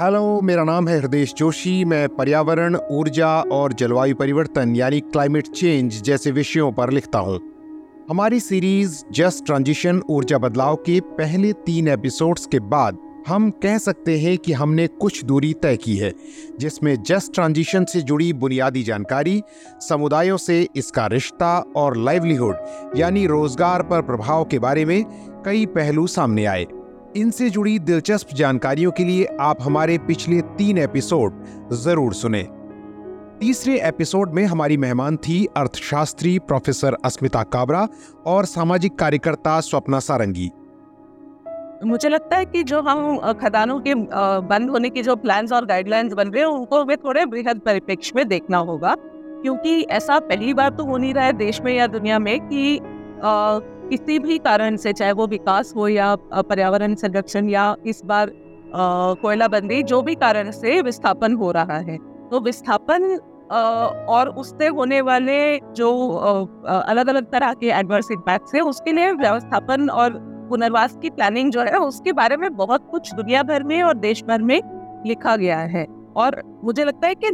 Hello, मेरा नाम है हृदय जोशी। मैं पर्यावरण, ऊर्जा और जलवायु परिवर्तन, यानी क्लाइमेट चेंज जैसे विषयों पर लिखता हूँ। हमारी सीरीज़ जस्ट ट्रांजिशन ऊर्जा बदलाव के पहले तीन एपिसोड्स के बाद, हम कह सकते हैं कि हमने कुछ दूरी तय की है, जिसमें जस्ट ट्रांजिशन से जुड़ी बुनियादी जानकारी, समुदायों से इसका रिश्ता और लाइवलीहुड यानी रोज़गार पर प्रभाव के बारे में कई पहलू सामने आए। इनसे जुड़ी दिलचस्प जानकारियों के लिए आप हमारे पिछले तीन एपिसोड ज़रूर सुने। तीसरे एपिसोड में हमारी मेहमान थी अर्थशास्त्री प्रोफेसर अस्मिता काबरा और सामाजिक कार्यकर्ता स्वप्ना सारंगी। मुझे लगता है कि जो हम खदानों के बंद होने के जो प्लान्स और गाइडलाइंस बन रहे हैं, उनको हमें थोड़े बृहद परिप्रेक्ष्य में देखना होगा। क्योंकि ऐसा पहली बार तो हो नहीं रहा है देश में या दुनिया में कि किसी भी कारण से, चाहे वो विकास हो या पर्यावरण संरक्षण या इस बार कोयला बंदी जो भी कारण से विस्थापन हो रहा है। तो विस्थापन और उससे होने वाले जो अलग अलग तरह के एडवर्स इम्पैक्ट है, उसके लिए व्यवस्थापन और पुनर्वास की प्लानिंग जो है, उसके बारे में बहुत कुछ दुनिया भर में और देश भर में लिखा गया है। और मुझे लगता है कि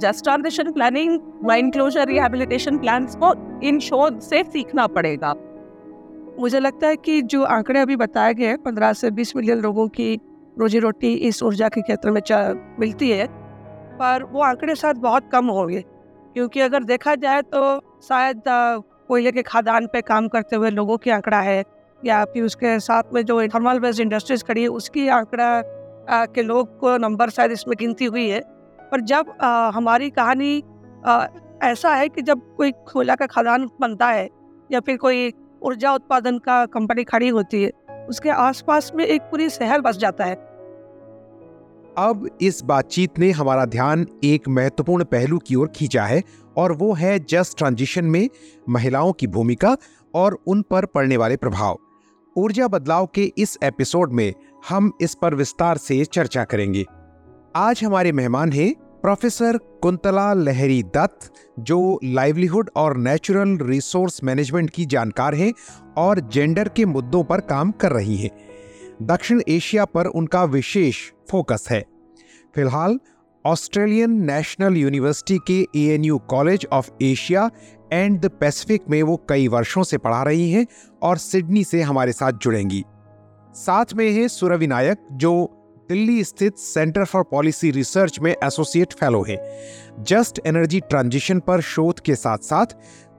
just transition planning mind closure rehabilitation plan को इन शोध से सीखना पड़ेगा। मुझे लगता है कि जो आंकड़े अभी बताए गए हैं पंद्रह से बीस मिलियन लोगों की रोजी रोटी इस ऊर्जा के क्षेत्र में मिलती है पर वो आंकड़े शायद बहुत कम होंगे क्योंकि अगर देखा जाए तो शायद कोयले के खादान पे काम करते हुए लोगों की आंकड़ा है या फिर उसके साथ में जो थर्मल बेस्ड इंडस्ट्रीज़ खड़ी है उसकी आंकड़ा के लोग को नंबर शायद इसमें गिनती हुई है पर जब आ, हमारी कहानी आ, ऐसा है कि जब कोई कोयला का खदान बनता है या फिर कोई ऊर्जा उत्पादन का कंपनी खड़ी होती है। उसके आसपास में एक पूरी शहर बस जाता है। अब इस बातचीत ने हमारा ध्यान एक महत्वपूर्ण पहलू की ओर खींचा है और वो है जस्ट ट्रांजिशन में महिलाओं की भूमिका और उन पर पड़ने वाले प्रभाव। ऊर्जा बदलाव के इस एपिसोड में हम इस पर विस्तार से चर्चा करेंगे। आज हमारे मेहमान हैं प्रोफेसर कुंतला लहरी दत्त, जो लाइवलीहुड और नेचुरल रिसोर्स मैनेजमेंट की जानकार हैं और जेंडर के मुद्दों पर काम कर रही हैं। दक्षिण एशिया पर उनका विशेष फोकस है। फ़िलहाल, ऑस्ट्रेलियन नेशनल यूनिवर्सिटी के ANU College of Asia and the Pacific में वो कई वर्षों से पढ़ा रही हैं और सिडनी से हमारे साथ जुड़ेंगी। साथ में है सुरभि नायक जो दिल्ली स्थित सेंटर फॉर पॉलिसी रिसर्च में एसोसिएट फेलो है। जस्ट एनर्जी ट्रांजिशन पर शोध के साथ साथ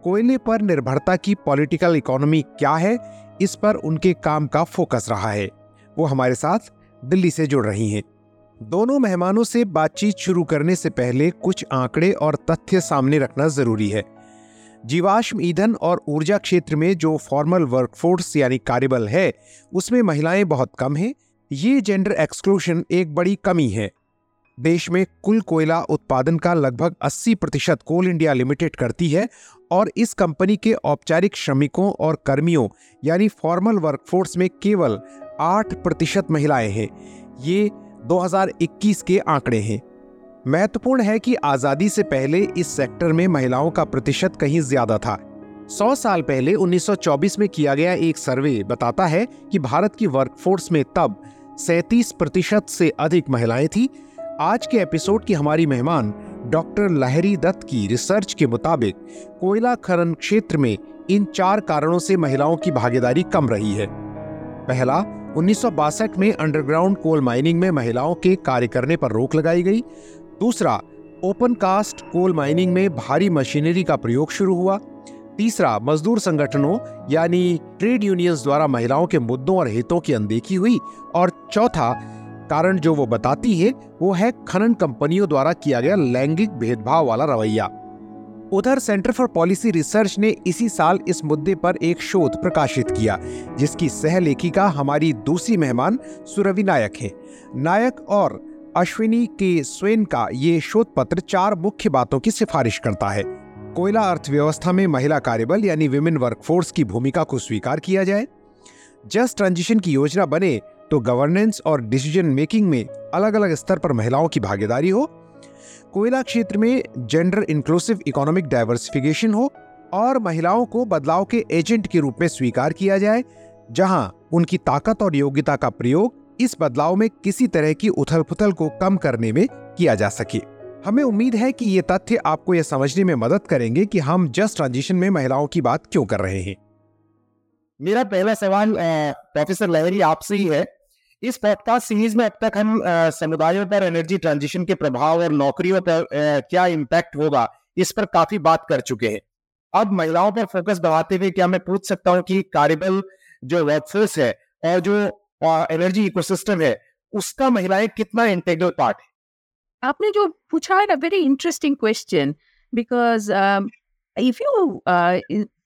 कोयले पर निर्भरता की पॉलिटिकल इकोनॉमी क्या है, इस पर उनके काम का फोकस रहा है। वो हमारे साथ दिल्ली से जुड़ रही हैं। दोनों मेहमानों से बातचीत शुरू करने से पहले कुछ आंकड़े और तथ्य सामने रखना ज़रूरी है। जीवाश्म ईंधन और ऊर्जा क्षेत्र में जो फॉर्मल वर्कफोर्स यानी कार्यबल है, उसमें महिलाएँ बहुत कम हैं ये जेंडर एक्सक्लूशन एक बड़ी कमी है। देश में कुल कोयला उत्पादन का लगभग 80 प्रतिशत कोल इंडिया लिमिटेड करती है और इस कंपनी के औपचारिक श्रमिकों और कर्मियों, यानी फॉर्मल वर्कफोर्स में केवल 8 प्रतिशत महिलाएँ हैं। ये 2021 के आंकड़े हैं। महत्वपूर्ण है कि आज़ादी से पहले इस सेक्टर में महिलाओं का प्रतिशत कहीं ज़्यादा था। सौ साल पहले 1924 में किया गया एक सर्वे बताता है कि भारत की वर्कफोर्स में तब सैतीस प्रतिशत से अधिक महिलाएँ थी। आज के एपिसोड की हमारी मेहमान डॉक्टर लहरी दत्त की रिसर्च के मुताबिक कोयला खनन क्षेत्र में इन चार कारणों से महिलाओं की भागीदारी कम रही है। पहला, उन्नीस सौ बासठ में अंडरग्राउंड कोल माइनिंग में महिलाओं के कार्य करने पर रोक लगाई गई। दूसरा, ओपन कास्ट कोल माइनिंग में भारी मशीनरी का प्रयोग शुरू हुआ। तीसरा, मजदूर संगठनों, यानी ट्रेड यूनियंस द्वारा महिलाओं के मुद्दों और हितों की अनदेखी हुई। और चौथा कारण जो वो बताती है, वो है खनन कंपनियों द्वारा किया गया लैंगिक भेदभाव वाला रवैया। उधर सेंटर फॉर पॉलिसी रिसर्च ने इसी साल इस मुद्दे पर एक शोध प्रकाशित किया, जिसकी सह लेखिका हमारी दूसरी मेहमान सुरवि नायक है। नायक और अश्विनी के स्वेन का ये शोध पत्र चार मुख्य बातों की सिफारिश करता है। कोयला अर्थव्यवस्था में महिला कार्यबल यानी विमेन वर्कफोर्स की भूमिका को स्वीकार किया जाए। जस्ट ट्रांजिशन की योजना बने तो गवर्नेंस और डिसीज़न मेकिंग में अलग अलग स्तर पर महिलाओं की भागीदारी हो। कोयला क्षेत्र में जेंडर इंक्लूसिव इकोनॉमिक डाइवर्सिफिकेशन हो और महिलाओं को बदलाव के एजेंट के रूप में स्वीकार किया जाए, जहाँ उनकी ताकत और योग्यता का प्रयोग इस बदलाव में किसी तरह की उथल पुथल को कम करने में किया जा सके। हमें उम्मीद है कि ये तथ्य आपको यह समझने में मदद करेंगे कि हम जस्ट ट्रांजिशन में महिलाओं की बात क्यों कर रहे हैं। मेरा पहला सवाल प्रोफेसर लहरी आपसे ही है। इस पॉडकास्ट सीरीज़ में अब तक हम समुदायों पर एनर्जी ट्रांजिशन के प्रभाव और नौकरियों पर क्या इम्पैक्ट होगा, इस पर काफ़ी बात कर चुके हैं। अब महिलाओं पर फोकस बढ़ाते हुए क्या मैं पूछ सकता हूँ कि कार्यबल जो वर्कफोर्स है और जो एनर्जी इकोसिस्टम है, उसका महिलाएँ कितना इंटेग्रल पार्ट है? आपने जो पूछा है ना very interesting question because if you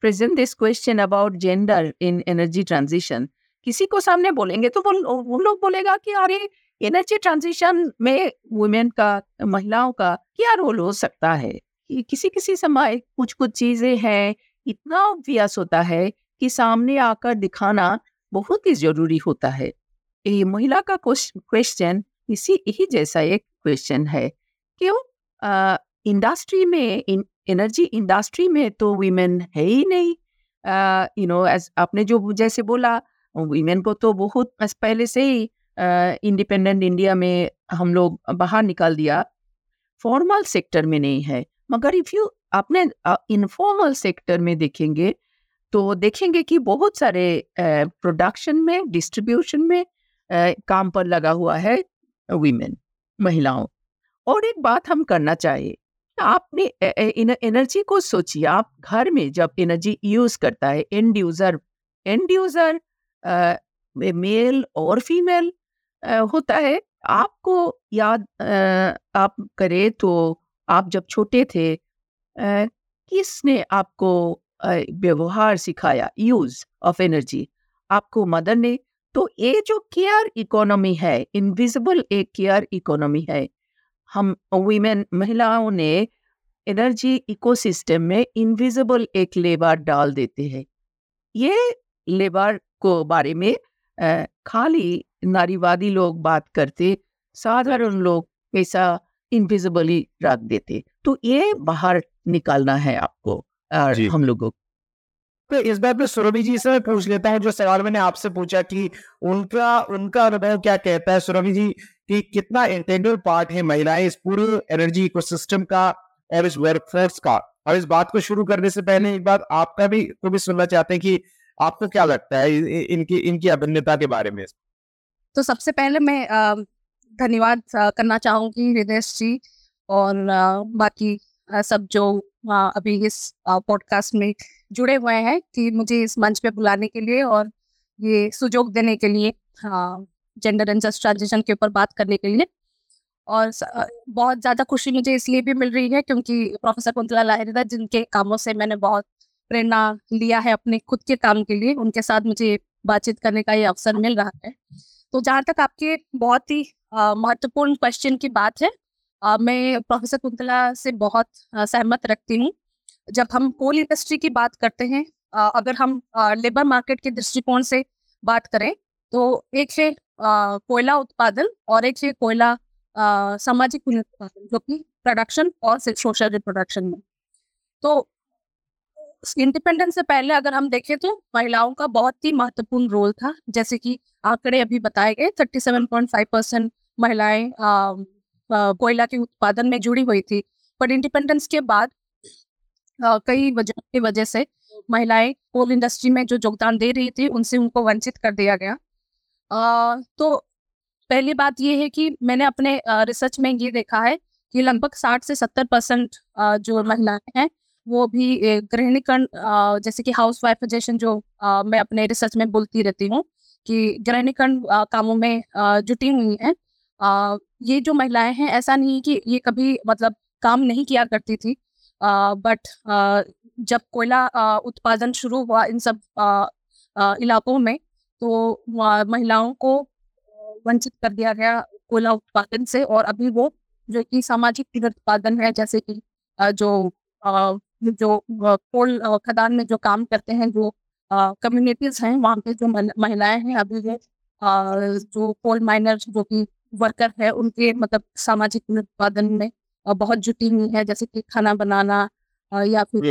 present this question about gender in energy transition किसी को सामने बोलेंगे तो वो वो लोग बोलेगा कि अरे एनर्जी ट्रांजिशन में वुमेन का, महिलाओं का क्या रोल हो सकता है? कि किसी किसी समय कुछ कुछ चीज़ें हैं, इतना ऑब्वियस होता है कि सामने आकर दिखाना बहुत ही ज़रूरी होता है। ये महिला का क्वेश्चन इसी यही जैसा एक क्वेश्चन है क्यों? इंडस्ट्री में इन एनर्जी इंडस्ट्री में तो वीमेन है ही नहीं। यू नो एज आपने जो जैसे बोला वीमेन को तो बहुत पहले से ही इंडिपेंडेंट uh, इंडिया में हम लोग बाहर निकाल दिया। फॉर्मल सेक्टर में नहीं है मगर इफ़ यू अपने इनफॉर्मल सेक्टर में देखेंगे तो देखेंगे कि बहुत सारे प्रोडक्शन uh, में डिस्ट्रीब्यूशन में काम पर लगा हुआ है। वीमेन महिलाओं। और एक बात हम करना चाहिए, आपने एनर्जी को सोचिए, आप घर में जब एनर्जी यूज़ करता है end user end user male और फीमेल होता है, आपको याद आप करें तो आप जब छोटे थे किसने आपको व्यवहार सिखाया यूज़ ऑफ़ एनर्जी आपको मदर ने तो ये जो केयर इकोनॉमी है इनविजिबल एक केयर इकोनॉमी है हम वीमेन महिलाओं ने एनर्जी इकोसिस्टम में इनविजिबल एक लेबर डाल देते हैं। ये लेबर को बारे में खाली नारीवादी लोग बात करते साधारण लोग ऐसा इनविजिबली रख देते। तो ये बाहर निकालना है आपको हम लोगों को। तो इस बात में सुरभि जी से मैं पूछ लेता हूँ, जो सवाल मैंने आपसे पूछा कि उनका उनका अनुभव क्या कहता है सुरभि जी कि कितना इंटेग्रल पार्ट है महिलाएँ इस पूरे एनर्जी इकोसिस्टम का और इस वर्कफोर्स का? और इस बात को शुरू करने से पहले एक बात आपका भी, को भी सुनना चाहते हैं कि आपको क्या लगता है इनकी इनकी अभिन्नता के बारे में? तो सबसे पहले मैं धन्यवाद करना चाहूँगी हृदय जी और बाकी सब जो अभी इस पॉडकास्ट में जुड़े हुए हैं कि मुझे इस मंच पे बुलाने के लिए और ये सुजोग देने के लिए जेंडर एंड जस्ट ट्रांजिशन के ऊपर बात करने के लिए। और बहुत ज़्यादा खुशी मुझे इसलिए भी मिल रही है क्योंकि प्रोफेसर कुंतला लाहिदा जिनके कामों से मैंने बहुत प्रेरणा लिया है अपने खुद के काम के लिए, उनके साथ मुझे बातचीत करने का ये अवसर मिल रहा है। तो जहाँ तक आपके बहुत ही महत्वपूर्ण क्वेश्चन की बात है आ, मैं प्रोफेसर कुंतला से बहुत सहमत रखती हूँ। जब हम कोल इंडस्ट्री की बात करते हैं आ, अगर हम लेबर मार्केट के दृष्टिकोण से बात करें तो एक है कोयला उत्पादन और एक है कोयला सामाजिक उत्पादन जो कि प्रोडक्शन और सोशल रिप्रोडक्शन में। तो इंडिपेंडेंस से पहले अगर हम देखें तो महिलाओं का बहुत ही महत्वपूर्ण रोल था। जैसे कि आंकड़े अभी बताए गए thirty seven point five percent महिलाएँ कोयला के उत्पादन में जुड़ी हुई थी। पर इंडिपेंडेंस के बाद कई वजह की वजह से महिलाएँ कोल इंडस्ट्री में जो योगदान दे रही थी उनसे उनको वंचित कर दिया गया। आ, तो पहली बात ये है कि मैंने अपने रिसर्च में ये देखा है कि लगभग साठ से सत्तर परसेंट जो महिलाएँ हैं वो भी गृहिणीकरण जैसे कि हाउस वाइफाइजेशन जो आ, मैं अपने रिसर्च में बोलती रहती हूँ कि गृहिणीकरण कामों में जुटी हुई हैं। ये जो महिलाएँ हैं, ऐसा नहीं कि ये कभी मतलब काम नहीं किया करती थी। बट जब कोयला उत्पादन शुरू हुआ इन सब इलाकों में तो महिलाओं को वंचित कर दिया गया कोयला उत्पादन से और अभी वो जो कि सामाजिक उत्पादन है, जैसे कि जो जो कोल खदान में जो काम करते हैं, जो कम्युनिटीज हैं, वहाँ पे जो महिलाएँ हैं, अभी वो जो कोल माइनर जो कि वर्कर है उनके मतलब सामाजिक उत्पादन में बहुत जुटी हुई है जैसे कि खाना बनाना या फिर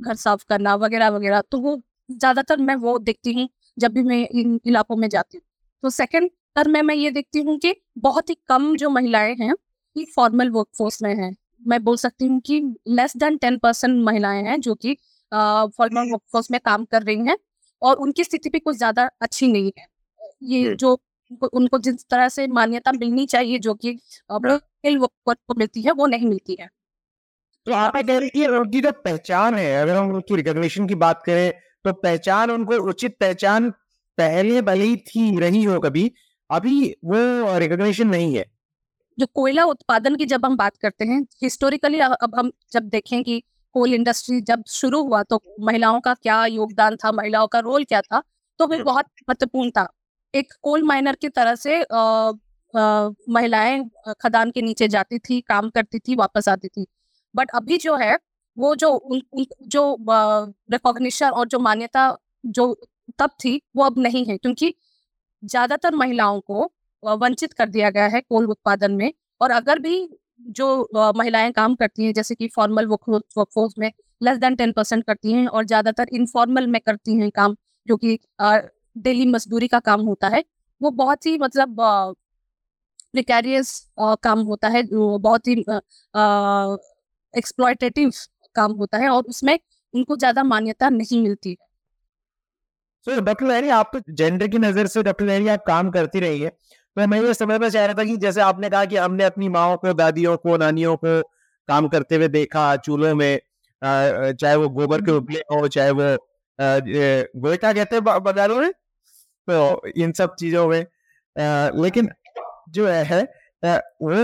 घर साफ़ करना वगैरह वगैरह। तो वो ज़्यादातर मैं वो देखती हूँ जब भी मैं इन इलाकों में जाती हूँ। तो सेकंड ज़्यादातर में मैं ये देखती हूँ कि बहुत ही कम जो महिलाएँ हैं ये फॉर्मल वर्कफोर्स में हैं। मैं बोल सकती हूँ कि लेस देन टेन परसेंट महिलाएँ हैं जो कि फॉर्मल वर्कफोर्स में काम कर रही हैं और उनकी स्थिति भी कुछ ज़्यादा अच्छी नहीं है। ये जो उनको, उनको जिस तरह से मान्यता मिलनी चाहिए जो कि को मिलती है वो नहीं मिलती है। तो आप कह रही है उनकी जो पहचान है अगर हम उनकी रिकॉग्निशन की बात करें तो पहचान उनको उचित पहचान पहले भले ही थी रही हो कभी अभी वो रिकॉग्निशन नहीं है। जो कोयला उत्पादन की जब हम बात करते हैं हिस्टोरिकली अब हम जब देखें कि कोल इंडस्ट्री जब शुरू हुआ तो महिलाओं का क्या योगदान था महिलाओं का रोल क्या था तो वो बहुत महत्वपूर्ण था। एक कोल माइनर की तरह से महिलाएँ खदान के नीचे जाती थी काम करती थी वापस आती थी। बट अभी जो है वो जो उन, उन जो रिकॉग्निशन और जो मान्यता जो तब थी वो अब नहीं है। क्योंकि ज़्यादातर महिलाओं को वंचित कर दिया गया है कोल उत्पादन में। और अगर भी जो महिलाएँ काम करती हैं जैसे कि फॉर्मल वर्कफोर्स में लेस देन टेन परसेंट करती हैं और ज़्यादातर इनफॉर्मल में करती हैं काम जो कि डेली मजदूरी का काम होता है। वो बहुत ही मतलब प्रिकेरियस काम होता है। जो बहुत ही एक्सप्लॉयटेटिव काम होता है और उसमें उनको ज़्यादा मान्यता नहीं मिलती। है so, डॉक्टर लहरी आप तो जेंडर की नज़र से डॉक्टर लहरी आप काम करती रही है तो मैं ये समझना चाह रहा था कि जैसे आपने कहा कि हमने अपनी माओ को दादियों को नानियों को काम करते हुए देखा चूल्हे में चाहे वो गोबर के उपले हो चाहे वो गोइठा कहते हैं बाजारों में? तो इन सब चीज़ों में लेकिन जो है वो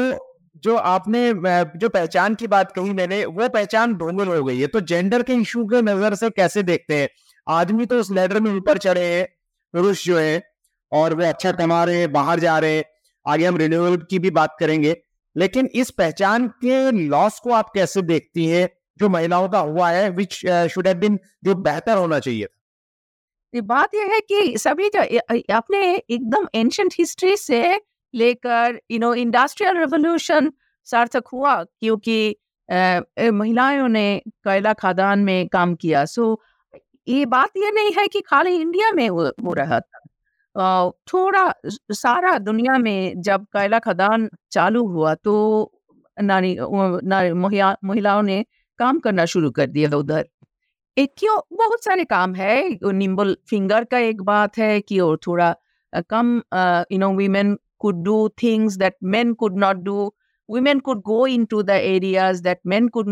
जो आपने जो पहचान की बात कही मैंने वो पहचान ढोंगल हो गई है। तो जेंडर के इशू के नज़र से कैसे देखते हैं? आदमी तो उस लेडर में ऊपर चढ़े हैं पुरुष जो है और वे अच्छा कमा रहे हैं बाहर जा रहे हैं। आगे हम रिन्यूएबल की भी बात करेंगे। लेकिन इस पहचान के लॉस को आप कैसे देखती हैं? जो महिलाओं का हुआ है विच शुड हैव बीन जो बेहतर होना चाहिए बात यह है कि सभी जो अपने एकदम एंशंट हिस्ट्री से लेकर यू नो इंडस्ट्रियल रेवोल्यूशन सार्थक हुआ क्योंकि महिलाओं ने कोयला खादान में काम किया। सो ये बात ये नहीं है कि खाली इंडिया में वो, हो रहा था। थोड़ा सारा दुनिया में जब कोयला खदान चालू हुआ तो नारी महिलाओं ने काम करना शुरू कर दिया उधर। एक क्यों? बहुत सारे काम है। निम्बल फिंगर का एक बात है कि और थोड़ा कम you know women could do things that men could not do women could go into the areas that men could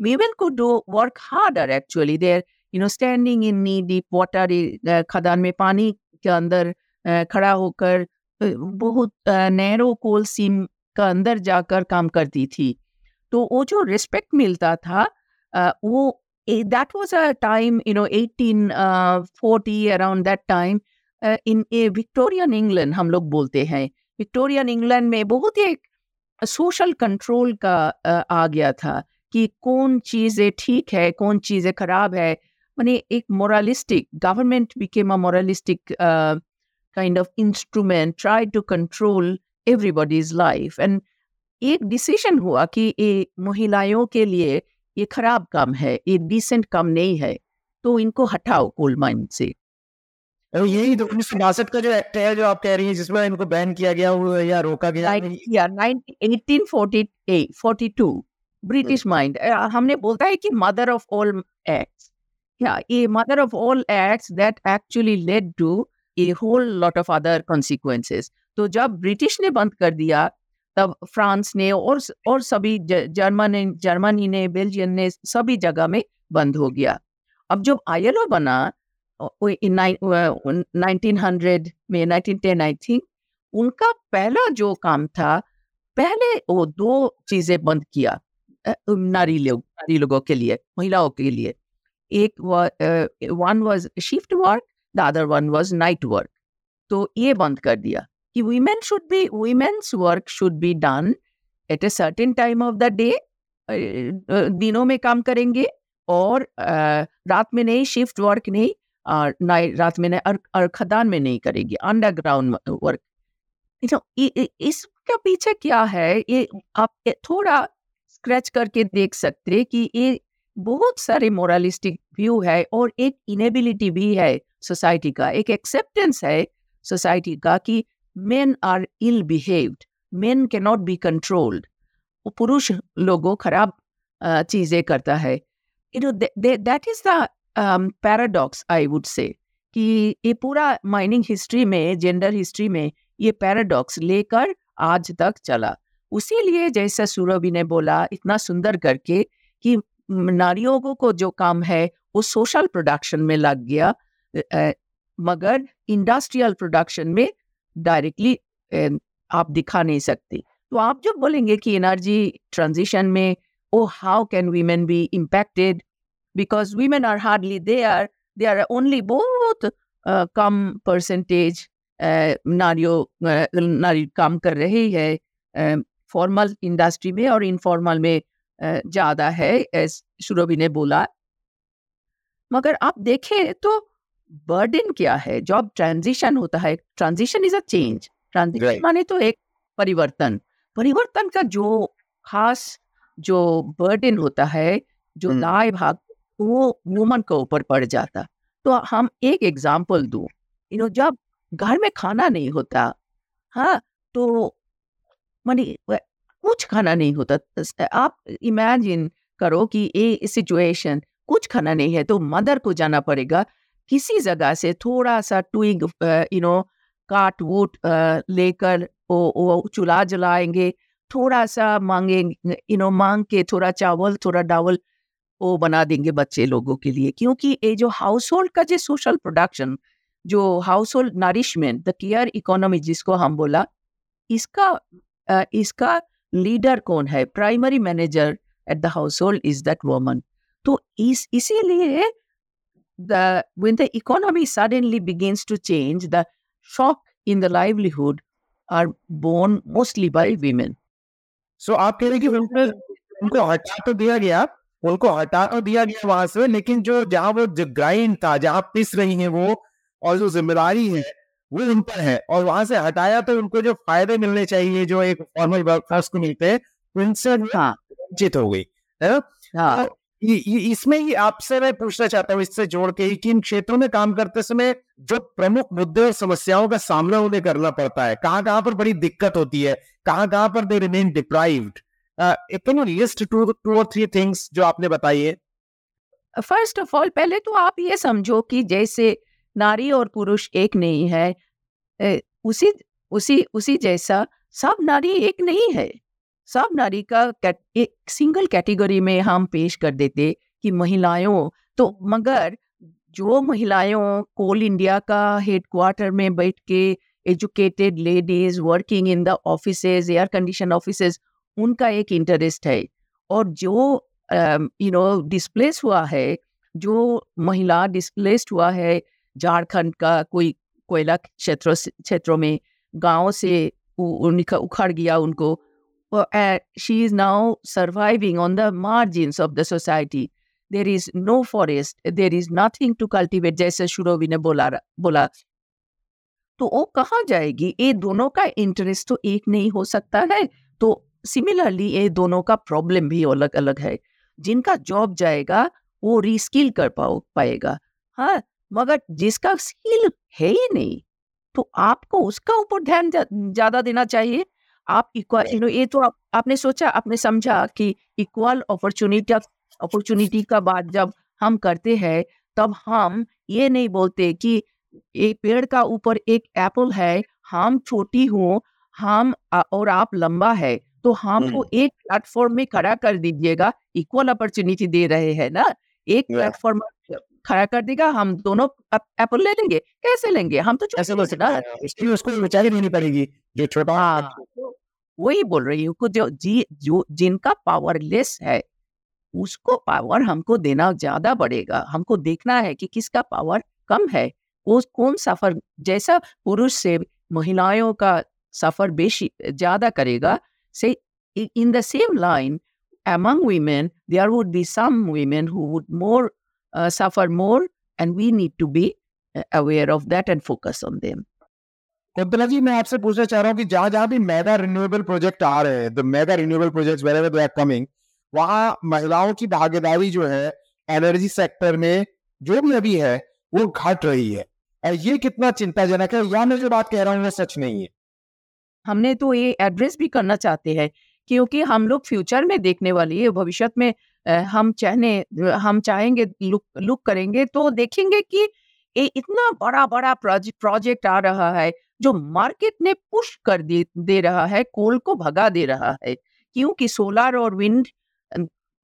women could do work harder actually there you know standing in knee deep water खदान में पानी के अंदर खड़ा होकर बहुत narrow कोल सीम का अंदर जाकर काम करती थी। तो वो जो रिस्पेक्ट मिलता था वो that was a time, you know 1840 around that time in a Victorian England हम लोग बोलते हैं। विक्टोरियन इंग्लैंड में बहुत ही एक सोशल कंट्रोल का आ गया था कि कौन चीज़ें ठीक है, कौन चीज़ें खराब है। मैंने एक moralistic government became a moralistic kind of instrument try to control everybody's life and एक डिसीज़न हुआ कि ये महिलाओं के लिए ये खराब काम है ये डिसेंट काम नहीं है तो इनको हटाओ कोल माइन से। यही तो उन्नीस सौ बासठ का जो एक्ट है जो आप कह रही हैं जिसमें इनको बैन किया गया वो या रोका गया या eighteen forty two British mind हमने बोलता है कि मदर ऑफ़ ऑल एक्ट्स या ये mother of all acts that actually led to a whole lot of other consequences तो जब ब्रिटिश ने बंद कर दिया तब फ्रांस ने और और सभी जर्मन, जर्मनी ने, बेल्जियम ने सभी जगह में बंद हो गया। अब जब आईएलओ बना नाइनटीन हंड्रेड में, नाइनटीन टेन, आई थिंक, उनका पहला जो काम था, पहले वो दो चीज़ें बंद किया नारी लोग, नारी लोगों के लिए, महिलाओं के लिए। एक one was shift work the other one was night work तो ये बंद कर दिया। कि women should be women's work should be done at a certain time of the day दिनों में काम करेंगे और रात में नहीं शिफ्ट वर्क नहीं नाइट रात में नहीं, और खदान में नहीं करेगी अंडरग्राउंड वर्क इसके पीछे क्या है? ये आप थोड़ा स्क्रैच करके देख सकते कि ये बहुत सारे मोरलिस्टिक व्यू है और एक इनेबिलिटी भी है सोसाइटी का, एक एक्सेप्टेंस है सोसाइटी का कि men are ill behaved men cannot be controlled. वो पुरुष लोगों खराब चीज़ें करता है। You know that is the paradox I would say कि ये पूरा माइनिंग हिस्ट्री में जेंडर हिस्ट्री में ये पैराडॉक्स लेकर आज तक चला। उसी लिए जैसा सूरभि ने बोला, इतना सुंदर करके कि नारियों को जो काम है, वो सोशल प्रोडक्शन में लग गया। मगर इंडस्ट्रियल प्रोडक्शन में डायरेक्टली आप दिखा नहीं सकती। तो आप जो बोलेंगे कि एनर्जी ट्रांजिशन में ओ how can women be impacted? Because women are hardly they are they are only बहुत कम परसेंटेज नारियों नारी काम कर रही है फॉर्मल इंडस्ट्री में और इनफॉर्मल में ज़्यादा है शुरभि ने बोला। मगर आप देखें तो बर्डन क्या है? जब ट्रांजिशन होता है। Transition is a change. Transition माने तो एक परिवर्तन। परिवर्तन का जो खास जो बर्डन होता है जो दाय भाग वो वुमन के ऊपर पड़ जाता। तो हम एक एग्ज़ाम्पल दू। यू नो जब घर में खाना नहीं होता हाँ तो मानी कुछ खाना नहीं होता। आप इमेजिन करो कि ये सिचुएशन कुछ खाना नहीं है तो मदर को जाना पड़ेगा। किसी जगह से थोड़ा सा ट्विग यू नो काट वूट लेकर वो वो चूल्हा जलाएँगे थोड़ा सा मांगेंगे यू नो मांग के थोड़ा चावल, थोड़ा डावल वो बना देंगे बच्चे लोगों के लिए। क्योंकि ये जो हाउस होल्ड का जो सोशल प्रोडक्शन जो household nourishment the care economy जिसको हम बोला, इसका इसका लीडर कौन है? Primary manager at the household is that woman तो इस, इसीलिए the when the economy suddenly begins to change the shock in the livelihood are borne mostly by women so आप कह रहे कि उनको उनको हटा तो दिया गया उनको हटा तो दिया गया वहाँ से लेकिन जो जहाँ वो जो ग्राइंड था जहाँ पिस रही है वो और जो ज़िम्मेदारी है वो उन पर है और वहाँ से हटाया तो उनको जो फ़ायदे मिलने चाहिए जो एक फॉर्मल वर्कफोर्स को मिलते हैं उनसे हाँ। वंचित हो गई है हाँ। इसमें ही आपसे मैं पूछना चाहता हूँ इससे जोड़ के कि इन क्षेत्रों में काम करते समय जो प्रमुख मुद्दे और समस्याओं का सामना उन्हें करना पड़ता है, कहाँ कहाँ पर बड़ी दिक्कत होती है, कहाँ कहाँ पर they remain deprived least two two और थ्री थिंग्स जो आपने बताई है। फ़र्स्ट ऑफ़ ऑल पहले तो आप ये समझो कि जैसे नारी और पुरुष एक नहीं है उसी उसी उसी जैसा सब नारी एक नहीं है। सब नारी का एक सिंगल कैटेगरी में हम पेश कर देते कि महिलाओं तो मगर जो महिलाओं कोल इंडिया का हेडक्वार्टर में बैठ के educated ladies working in the office air condition office उनका एक इंटरेस्ट है। और जो यू नो डिस्प्लेस हुआ है, जो महिला डिस्प्लेस्ड हुआ है, झारखंड का कोई कोयला क्षेत्रों क्षेत्रों में, गाँव से उनका उखड़ गया उनको she is now surviving on the margin of the society there is no forest there is nothing to cultivate जैसे शुरोवी ने बोला बोला। तो वो कहाँ जाएगी? ये दोनों का इंटरेस्ट तो एक नहीं हो सकता है। तो सिमिलरली ये दोनों का प्रॉब्लम भी अलग अलग है। जिनका जॉब जाएगा, वो रिस्किल कर पाओ, पाएगा। हाँ मगर जिसका स्किल है ही नहीं तो आपको उसका ऊपर ध्यान ज़्यादा देना चाहिए। आप इक्वल यू नो ये तो आप, आपने सोचा आपने समझा कि इक्वल अपॉर्चुनिटी अपॉर्चुनिटी का बात जब हम करते हैं तब हम ये नहीं बोलते कि एक पेड़ का ऊपर एक एप्पल है हम छोटी हूँ हम और आप लंबा है तो हमको एक प्लेटफॉर्म में खड़ा कर दीजिएगा इक्वल अपॉर्चुनिटी दे रहे हैं ना? एक प्लेटफॉर्म खड़ा कर देगा हम दोनों एप्पल ले लेंगे कैसे लेंगे? हम तो ऐसे सकते इसकी उसको बेचारी देनी पड़ेगी ये छोटा हाँ। तो वही बोल रही हूँ जो जी, जो जिनका पावरलेस है, उसको पावर हमको देना ज़्यादा बढ़ेगा। हमको देखना है कि किसका पावर कम है। वो कौन सफ़र जैसा पुरुष से महिलाओं का सफ़र बेशी, ज़्यादा करेगा say in the same line among women there would be some women who would more suffer more and we need to be aware of that and focus on them Kalpana ji, मैं आपसे पूछना चाह रहा हूँ कि जहाँ जहाँ भी मेगा रिन्यूएबल प्रोजेक्ट आ रहे हैं the mega renewable project where they are coming वहाँ महिलाओं की भागीदारी जो है एनर्जी सेक्टर में जो भी अभी है, वो घट रही है। और ये कितना चिंताजनक है, या मैं जो बात कह रहा हूँ, वो सच नहीं है। हमने तो ये एड्रेस भी करना चाहते हैं, क्योंकि हम लोग फ्यूचर में देखने वाली है भविष्य में हम चाहने, हम चाहेंगे लुक लुक करेंगे तो देखेंगे कि ये इतना बड़ा बड़ा प्रोजेक्ट आ रहा है जो मार्केट ने पुश कर दे दे रहा है कोल को भगा दे रहा है क्योंकि सोलर और wind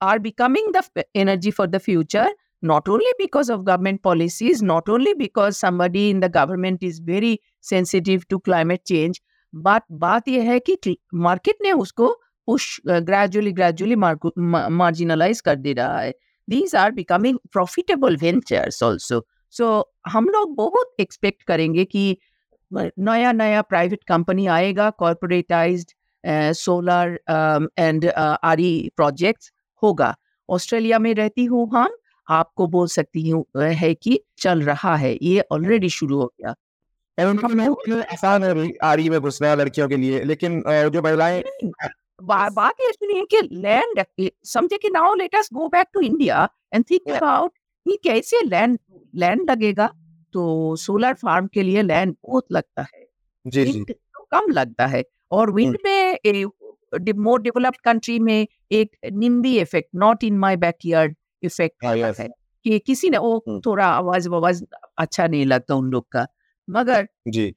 are becoming the energy for the future not only because of government policies, not only because somebody in the government is very sensitive to climate change, but बात यह है कि मार्केट ने उसको पुश ग्रेजुअली ग्रेजुअली मार्जिनलाइज कर दे रहा है। These are becoming profitable ventures also so हम लोग बहुत एक्सपेक्ट करेंगे कि नया नया प्राइवेट कंपनी आएगा corporatize solar and our projects होगा। ऑस्ट्रेलिया में रहती हूँ हम आपको बोल सकती हूँ है कि चल रहा है ये ऑलरेडी शुरू हो गया। आसान है आ रही में घुसना लड़कियों के लिए लेकिन जो महिलाएँ बात ये है कि लैंड समझे कि now let us go back to India and think about कि कैसे लैंड लैंड लगेगा। तो सोलर फार्म के लिए लैंड बहुत लगता है। जी जी। तो कम लगता है और विंड में मोर डेवलप्ड कंट्री में एक NIMBY effect not in my backyard effect है कि किसी ने वो थोड़ा आवाज़ आवाज़ अच्छा नहीं लगता उन लोग का। मगर जी।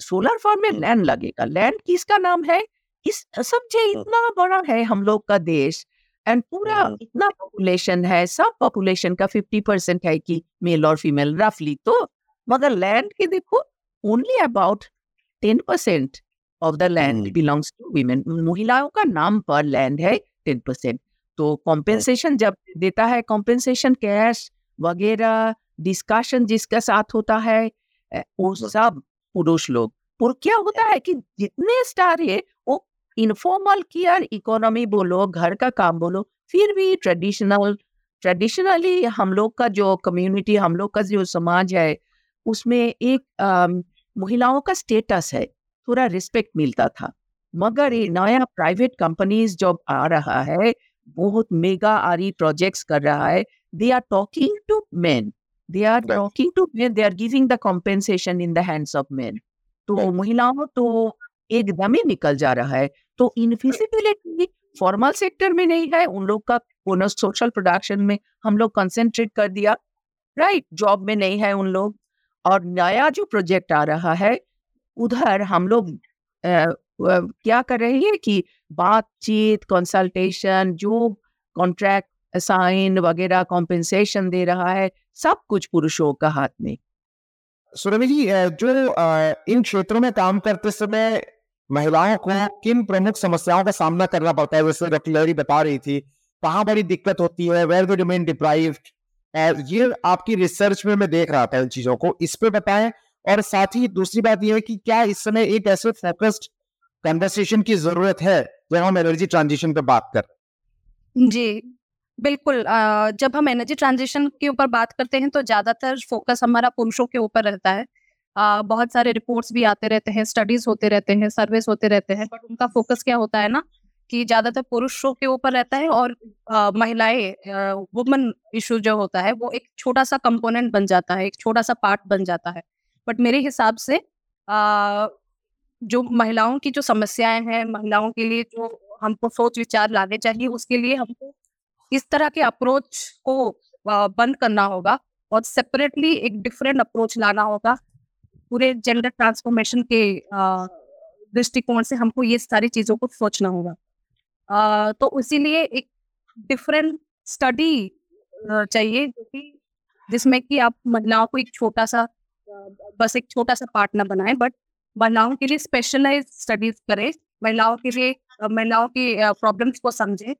सोलर फार्म में लैंड लगेगा। लैंड किसका नाम है? इस समझे इतना बड़ा है हम लोग का देश एंड पूरा इतना पॉपुलेशन है सब पॉपुलेशन का फिफ्टी परसेंट है कि मेल और फीमेल रफली तो मगर लैंड के देखो only about ten percent of the land belongs to women महिलाओं का नाम पर लैंड है टेन परसेंट तो कॉम्पेंसेशन जब देता है कॉम्पेंसेशन कैश वगैरह डिस्कशन जिसका साथ होता है वो सब पुरुष लोग. क्या होता है कि जितने स्टार है इनफॉर्मल केयर इकोनॉमी बोलो घर का काम बोलो फिर भी ट्रेडिशनल ट्रेडिशनली हम लोग का जो कम्युनिटी हम लोग का जो समाज है उसमें एक महिलाओं का स्टेटस है थोड़ा रिस्पेक्ट मिलता था। मगर ये नया प्राइवेट कंपनीज़ जो आ रहा है बहुत मेगा आरी प्रोजेक्ट्स कर रहा है they are talking to men they are talking to men they are giving the compensation in the hands of men तो महिलाओं तो एकदम ही निकल जा रहा है। तो इनफिजिबिलिटी फॉर्मल सेक्टर में नहीं है, उन लोग का बोनस सोशल प्रोडक्शन में हम लोग कंसेंट्रेट कर दिया। राइट जॉब में नहीं है उन लोग। और नया जो प्रोजेक्ट आ रहा है, उधर हम लोग क्या कर रहे हैं कि बातचीत कंसल्टेशन जो कॉन्ट्रैक्ट असाइन वगैरह कॉम्पेंसेशन दे रहा है, सब कुछ पुरुषों का हाथ में। सुरभि जी जो इन क्षेत्रों में काम करते समय महिलाओं को किन प्रमुख समस्याओं का सामना करना पड़ता है जैसे डॉक्टर बता रही थी। कहाँ बड़ी दिक्कत होती है वेर दो रिमेन डिप्राइव्ड ये आपकी रिसर्च में मैं देख रहा था इन चीज़ों को इस पे बताएँ। और साथ ही दूसरी बात यह है कि क्या इस समय एक ऐसे फोकस्ड कन्वर्सेशन की ज़रूरत है जब हम एनर्जी ट्रांजिशन पे बात कर? जी बिल्कुल जब हम एनर्जी ट्रांजिशन के ऊपर बात करते हैं तो ज़्यादातर फोकस हमारा पुरुषों के ऊपर रहता है। बहुत सारे रिपोर्ट्स भी आते रहते हैं स्टडीज़ होते रहते हैं सर्वेस होते रहते हैं। बट उनका फोकस क्या होता है ना कि ज़्यादातर पुरुषों के ऊपर रहता है और महिलाएँ वुमन इशू जो होता है वो एक छोटा सा कंपोनेंट बन जाता है एक छोटा सा पार्ट बन जाता है। बट मेरे हिसाब से आ, जो महिलाओं की जो समस्याएँ हैं महिलाओं के लिए जो हमको सोच विचार लाने चाहिए उसके लिए हमको इस तरह के अप्रोच को बंद करना होगा और सेपरेटली एक डिफरेंट अप्रोच लाना होगा। पूरे जेंडर ट्रांसफॉर्मेशन के दृष्टिकोण से हमको ये सारी चीज़ों को सोचना होगा। तो इसीलिए एक डिफरेंट स्टडी चाहिए जिसमें कि आप महिलाओं को एक छोटा सा बस एक छोटा सा पार्ट ना बनाए बट महिलाओं के लिए स्पेशलाइज स्टडीज़ करें। महिलाओं के लिए महिलाओं की प्रॉब्लम्स को समझे।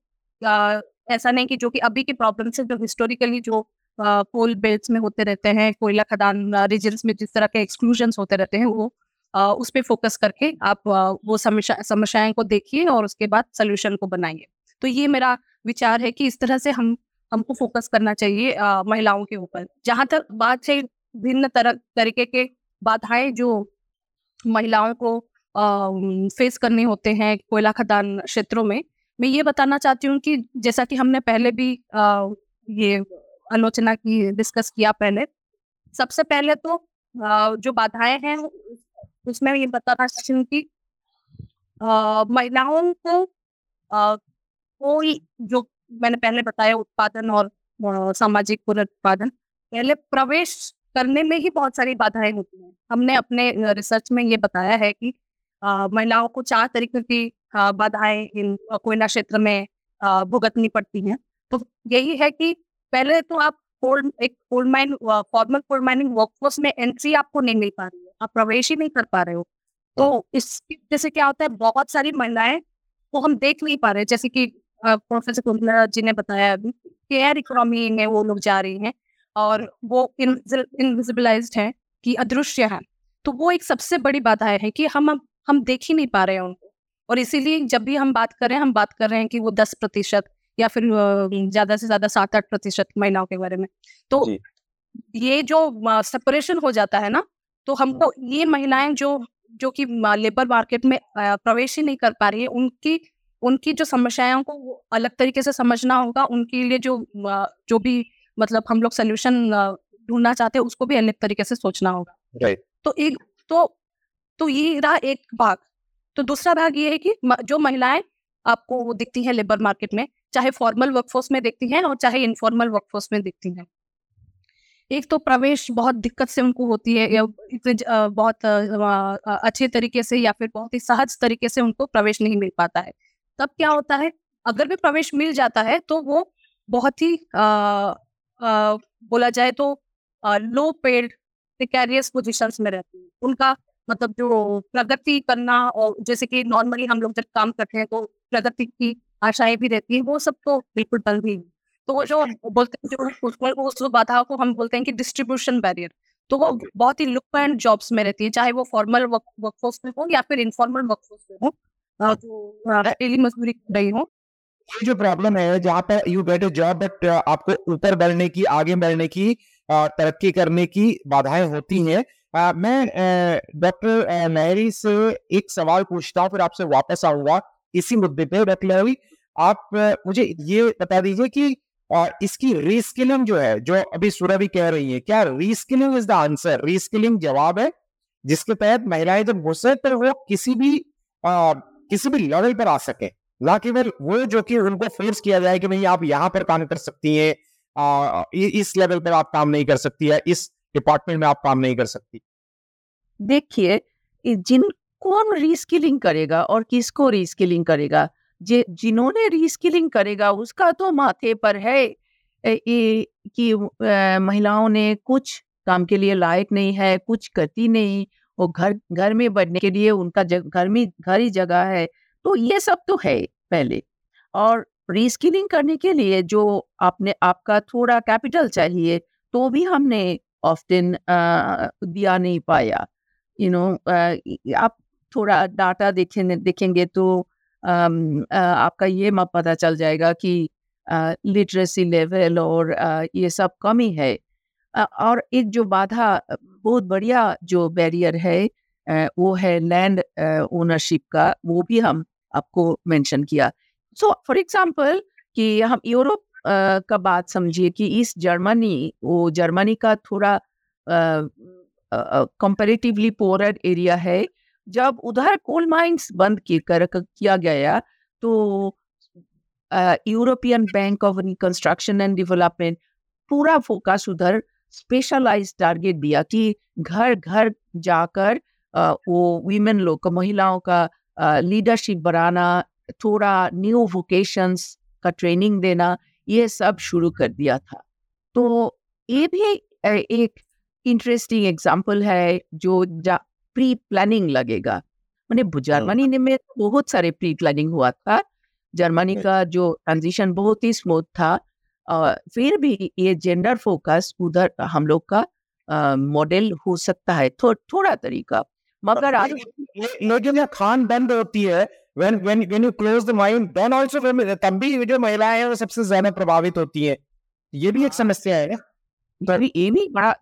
ऐसा नहीं कि जो कि अभी के प्रॉब्लम्स है, जो हिस्टोरिकली जो कोल बेल्ट में होते रहते हैं कोयला खदान रीजन्स में जिस तरह के एक्सक्लूजन होते रहते हैं वो उस पर फोकस करके आप वो समस्याएँ को देखिए और उसके बाद सोल्यूशन को बनाइए। तो ये मेरा विचार है कि इस तरह से हम हमको फोकस करना चाहिए आ, महिलाओं के ऊपर। जहाँ तक बात है भिन्न तरह तरीके के बाधाएँ जो महिलाओं को आ, फेस करने होते हैं कोयला खदान क्षेत्रों में मैं ये बताना चाहती हूँ कि जैसा कि हमने पहले भी आ, ये आलोचना की डिस्कस किया पहले। सबसे पहले तो जो बाधाएँ हैं, उसमें ये बताना चाहती हूँ कि महिलाओं को कोई जो मैंने पहले बताया उत्पादन और सामाजिक पुनरुत्पादन, पहले प्रवेश करने में ही बहुत सारी बाधाएँ होती हैं। हमने अपने रिसर्च में ये बताया है कि महिलाओं को चार तरीके की बाधाएँ इन कोयला क्षेत्र में भुगतनी पड़ती हैं। तो यही है कि पहले तो आप कोल्ड एक coal mine formal coal mining workforce में एंट्री आपको नहीं मिल पा रही है। आप प्रवेश ही नहीं कर पा रहे हो। तो इसकी वजह से क्या होता है बहुत सारी महिलाएँ को हम देख नहीं पा रहे जैसे कि प्रोफेसर कुंदला जी ने बताया अभी केयर इकोनॉमी में वो लोग जा रही हैं और वो इनविजिबलाइज है कि अदृश्य है। तो वो एक सबसे बड़ी बाधा है कि हम हम देख ही नहीं पा रहे हैं उनको। और इसीलिए जब भी हम बात कर रहे हैं हम बात कर रहे हैं कि वो दस प्रतिशत या फिर ज़्यादा से ज़्यादा सात आठ प्रतिशत महिलाओं के बारे में। तो ये जो सेपरेशन हो जाता है ना तो हमको ये महिलाएँ जो जो कि लेबर मार्केट में प्रवेश ही नहीं कर पा रही है उनकी उनकी जो समस्याओं को अलग तरीके से समझना होगा उनके लिए जो जो भी मतलब हम लोग सोल्यूशन ढूंढना चाहते हैं उसको भी अलग तरीके से सोचना होगा. तो एक तो तो ये रहा एक भाग। तो दूसरा भाग ये है कि जो महिलाएँ आपको दिखती हैं लेबर मार्केट में चाहे फॉर्मल वर्कफोर्स में देखती हैं और चाहे इनफॉर्मल वर्कफोर्स में देखती हैं। एक तो प्रवेश बहुत दिक्कत से उनको होती है या इतने बहुत अच्छे तरीके से या फिर बहुत ही सहज तरीके से उनको प्रवेश नहीं मिल पाता है। तब क्या होता है अगर भी प्रवेश मिल जाता है तो वो बहुत ही आ, आ, बोला जाए तो आ, लो पेड प्रिकेरियस पोजिशन में रहती है। उनका मतलब जो प्रगति करना और जैसे कि नॉर्मली हम लोग जब काम करते हैं तो प्रगति की आशाएँ भी रहती है वो सब तो बिल्कुल बंद ही। तो वो जो बोलते हैं जो उस बाधा को हम बोलते हैं कि डिस्ट्रीब्यूशन बैरियर तो वो बहुत ही लुक एंड जॉब्स में रहती है चाहे वो फॉर्मल वर्कफोर्स में हो या फिर इनफॉर्मल वर्कफोर्स में हो तो डेली मजदूरी रही हो। जो प्रॉब्लम है जहाँ पे you get a job but आपको ऊपर बढ़ने की आगे बढ़ने की तरक्की करने की बाधाएँ होती हैं। मैं डॉक्टर मेहरी से एक सवाल पूछता हूँ फिर आपसे वापस आऊँगा। इसी मुद्दे पे डॉक्टर आप मुझे ये बता दीजिए कि और इसकी रीस्किलिंग जो है जो अभी सूर्य भी कह रही है क्या reskilling is the answer? Reskilling जवाब है जिसके तहत महिलाएँ जब घुसे तो वो किसी भी आ, किसी भी लेवल पर आ सके। ना केवल वो जो कि उनको फोर्स किया जाए कि भाई आप यहाँ पर काम कर सकती है इस लेवल पर आप काम नहीं कर सकती है इस डिपार्टमेंट में आप काम नहीं कर सकती। देखिए जिन कौन रीस्किलिंग करेगा और किसको रीस्किलिंग करेगा? जे जिन्होंने रीस्किलिंग करेगा उसका तो माथे पर है कि महिलाओं ने कुछ काम के लिए लायक नहीं है कुछ करती नहीं वो घर घर में बढ़ने के लिए उनका घर में घर ही जगह है तो ये सब तो है पहले। और रीस्किलिंग करने के लिए जो आपने आपका थोड़ा कैपिटल चाहिए तो भी हमने ऑफ्टन दिया नहीं पाया। यू you नो know, आप थोड़ा डाटा देखें देखेंगे तो आपका ये मत पता चल जाएगा कि लिटरेसी लेवल और ये सब कमी है और एक जो बाधा, बहुत बढ़िया जो बैरियर है वो है लैंड ओनरशिप का, वो भी हम आपको मेंशन किया। सो फॉर एग्जांपल कि हम यूरोप का बात समझिए कि इस जर्मनी वो जर्मनी का थोड़ा कंपेरेटिवली पोरर एरिया है। जब उधर कोल माइंस बंद कर किया गया तो European Bank of Reconstruction and Development पूरा फोकस उधर स्पेशलाइज टारगेट दिया कि घर घर जाकर वो वीमेन लोग का, महिलाओं का लीडरशिप बढ़ाना, थोड़ा न्यू वोकेशंस का ट्रेनिंग देना, ये सब शुरू कर दिया था। तो ये भी एक इंटरेस्टिंग एग्ज़ाम्पल है जो प्री प्लानिंग लगेगा। मैंने जर्मनी ने में बहुत सारे प्री प्लानिंग हुआ था। जर्मनी का जो ट्रांजिशन बहुत ही स्मूथ था। फिर भी ये जेंडर फोकस उधर हम लोग का मॉडल हो सकता है थो, थोड़ा तरीका। मगर आज खान बंद होती है when when when you close the mind then also तब भी जो महिलाएँ हैं वो सबसे ज़्यादा प्रभावित होती है। ये भी एक हाँ। समस्या है ना? ये भी बड़ा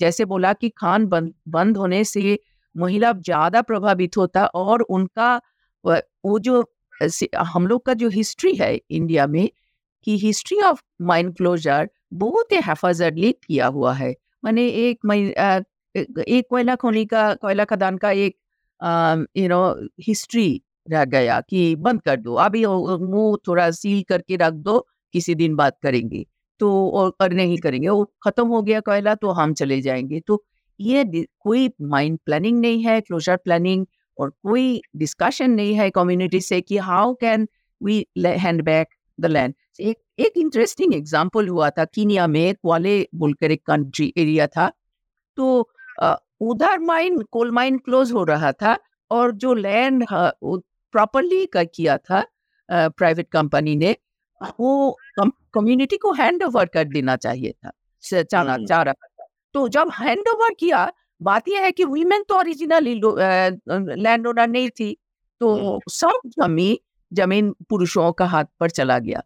जैसे बोला कि खान बंद बंद होने से महिला ज़्यादा प्रभावित होता और उनका वो जो हम लोग का जो हिस्ट्री है इंडिया में कि हिस्ट्री ऑफ़ माइंड क्लोजर बहुत ही हेफाजतली किया हुआ है। मैंने एक एक कोयला खोनी का, कोयला खदान का एक यू नो हिस्ट्री रह गया कि बंद कर दो, अभी मुँह थोड़ा सील करके रख दो, किसी दिन बात करेंगे। तो और नहीं करेंगे, वो खत्म हो गया कोयला तो हम चले जाएँगे। तो ये कोई माइंड प्लानिंग नहीं है क्लोजर प्लानिंग और कोई डिस्कशन नहीं है कम्युनिटी से कि how can we hand back the land एक एक इंटरेस्टिंग एग्जांपल हुआ था कीनिया में क्वाले बोलकर एक कंट्री एरिया था तो उधर माइन कोल माइन क्लोज हो रहा था और जो लैंड प्रॉपरली का किया था प्राइवेट कंपनी ने वो कम्युनिटी को हैंड ओवर कर देना चाहिए था चाह हम्म। रहा था तो जब हैंड ओवर किया बात यह है कि वीमेन तो ओरिजिनली लैंड ओनर नहीं थी तो हम्म। सब ज़मीन ज़मीन पुरुषों का हाथ पर चला गया।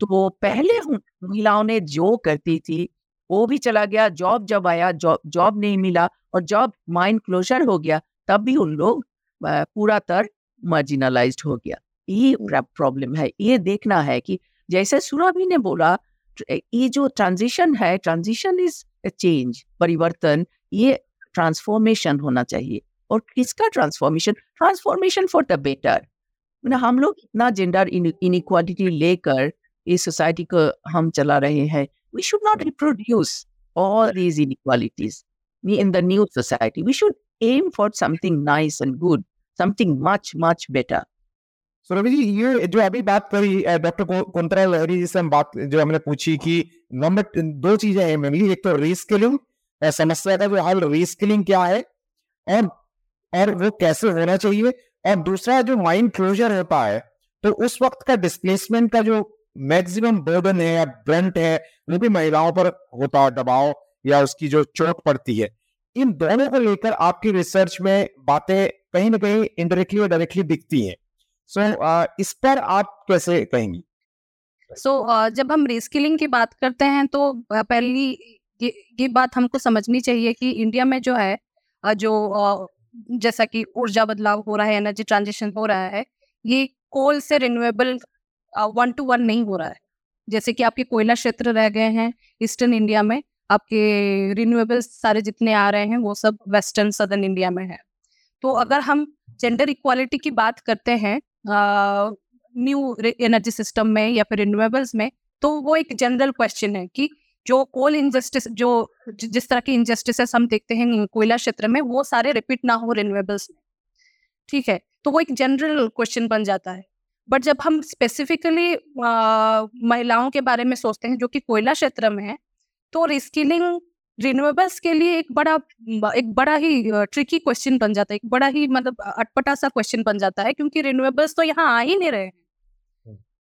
तो पहले महिलाओं ने जो करती थी वो भी चला गया जॉब जब आया जॉब जॉब नहीं मिला और जॉब माइंड क्लोजर हो गया तब भी उन लोग पूरा तर मार्जिनलाइज हो गया। ये प्रॉब्लम है। ये देखना है कि जैसे सुरभि ने बोला ये जो ट्रांजिशन है ट्रांजिशन इज़ चेंज परिवर्तन ये ट्रांसफॉर्मेशन होना चाहिए और किसका transformation transformation for the better हम लोग इतना जेंडर इनइक्वालिटी लेकर इस सोसाइटी को हम चला रहे हैं we should not reproduce all these inequalities in the new society. We should aim for something nice and good, something much, much better. So Ravi ji ये जो अभी बात करी डॉक्टर कुंतरा लहरी जी से हम बात, जो हमने पूछी कि नंबर दो चीज़ें हैं मेनली एक तो रीस्किलिंग समस्या का हाल रीस्किलिंग क्या है, और और वो कैसे होना चाहिए, और दूसरा जो माइंड क्लोजर होता है तो उस वक्त का डिस्प्लेसमेंट का जो मैक्सिमम बर्डन है या ब्रंट है, वो भी महिलाओं पर होता है दबाव, या उसकी जो चोट पड़ती है। इन दोनों को लेकर आपकी रिसर्च में बातें कहीं ना कहीं इनडायरेक्टली और डायरेक्टली दिखती हैं। सो so, इस पर आप कैसे कहेंगी? सो so, जब हम रिस्किलिंग की बात करते हैं तो पहली ये, ये बात हमको समझनी चाहिए कि इंडिया में जो है जो जैसा कि ऊर्जा बदलाव हो रहा है एनर्जी ट्रांजिशन हो रहा है ये कोल से रिन्यूएबल वन टू वन नहीं हो रहा है। जैसे कि आपके कोयला क्षेत्र रह गए हैं ईस्टर्न इंडिया में आपके रिन्यूएबल्स सारे जितने आ रहे हैं वो सब वेस्टर्न सदर्न इंडिया में है। तो अगर हम जेंडर इक्वालिटी की बात करते हैं न्यू एनर्जी सिस्टम में या फिर रिन्यूएबल्स में तो वो एक जनरल क्वेश्चन है कि जो कोल इंजस्टिस जो जिस तरह की इंजस्टिस हम देखते हैं कोयला क्षेत्र में, वो सारे रिपीट ना हो रिन्यूएबल्स में। ठीक है? तो वो एक जनरल क्वेश्चन बन जाता है। बट जब हम स्पेसिफिकली महिलाओं के बारे में सोचते हैं जो कि कोयला क्षेत्र में है तो रिस्किलिंग रिन्यूएबल्स के लिए एक बड़ा एक बड़ा ही ट्रिकी क्वेश्चन बन जाता है एक बड़ा ही मतलब अटपटा सा क्वेश्चन बन जाता है क्योंकि रिन्यूएबल्स तो यहाँ आ ही नहीं रहे हैं।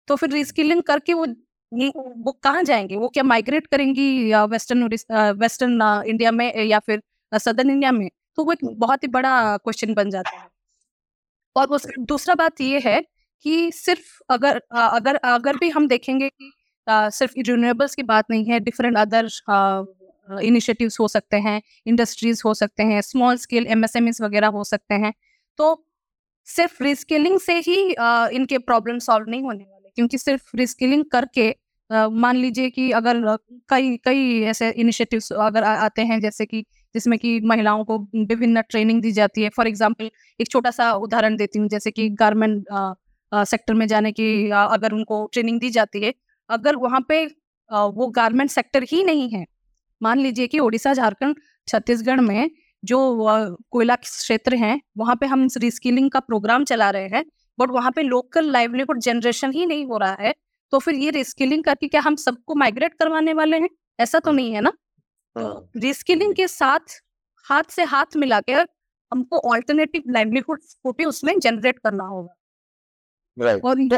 तो फिर रिस्किलिंग करके वो वो कहाँ जाएँगे? वो क्या माइग्रेट करेंगी या वेस्टर्न वेस्टर्न इंडिया में या फिर सदर्न इंडिया में? तो वो एक बहुत ही बड़ा क्वेश्चन बन जाता है। और वो दूसरा बात ये है कि सिर्फ़ अगर अगर अगर भी हम देखेंगे कि सिर्फ़ रिन्यूएबल्स की बात नहीं है डिफरेंट अदर इनिशिएटिव्स हो सकते हैं इंडस्ट्रीज़ हो सकते हैं स्मॉल स्केल एम वगैरह हो सकते हैं। तो सिर्फ़ रिस्किलिंग से ही uh, इनके प्रॉब्लम सॉल्व नहीं होने वाले क्योंकि सिर्फ़ रिस्किलिंग करके मान लीजिए कि अगर कई कई ऐसे इनिशिएटिव्स अगर आ, आते हैं जैसे कि जिसमें कि महिलाओं को विभिन्न ट्रेनिंग दी जाती है। फॉर एग्ज़ाम्पल एक छोटा सा उदाहरण देती हूँ जैसे कि गारमेंट सेक्टर में जाने की अगर उनको ट्रेनिंग दी जाती है अगर वहाँ पे वो गारमेंट सेक्टर ही नहीं है मान लीजिए कि ओडिशा झारखंड छत्तीसगढ़ में जो कोयला क्षेत्र हैं वहाँ पे हम रिस्किलिंग का प्रोग्राम चला रहे हैं बट वहाँ पे लोकल लाइवलीहुड जनरेशन ही नहीं हो रहा है तो फिर ये रिस्किलिंग करके क्या हम सबको माइग्रेट करवाने वाले हैं? ऐसा तो नहीं है ना? रिस्किलिंग हाँ। के साथ हाथ से हाथ मिला के हमको ऑल्टरनेटिव लाइवलीहुड को भी उसमें जनरेट करना होगा। Right. और तो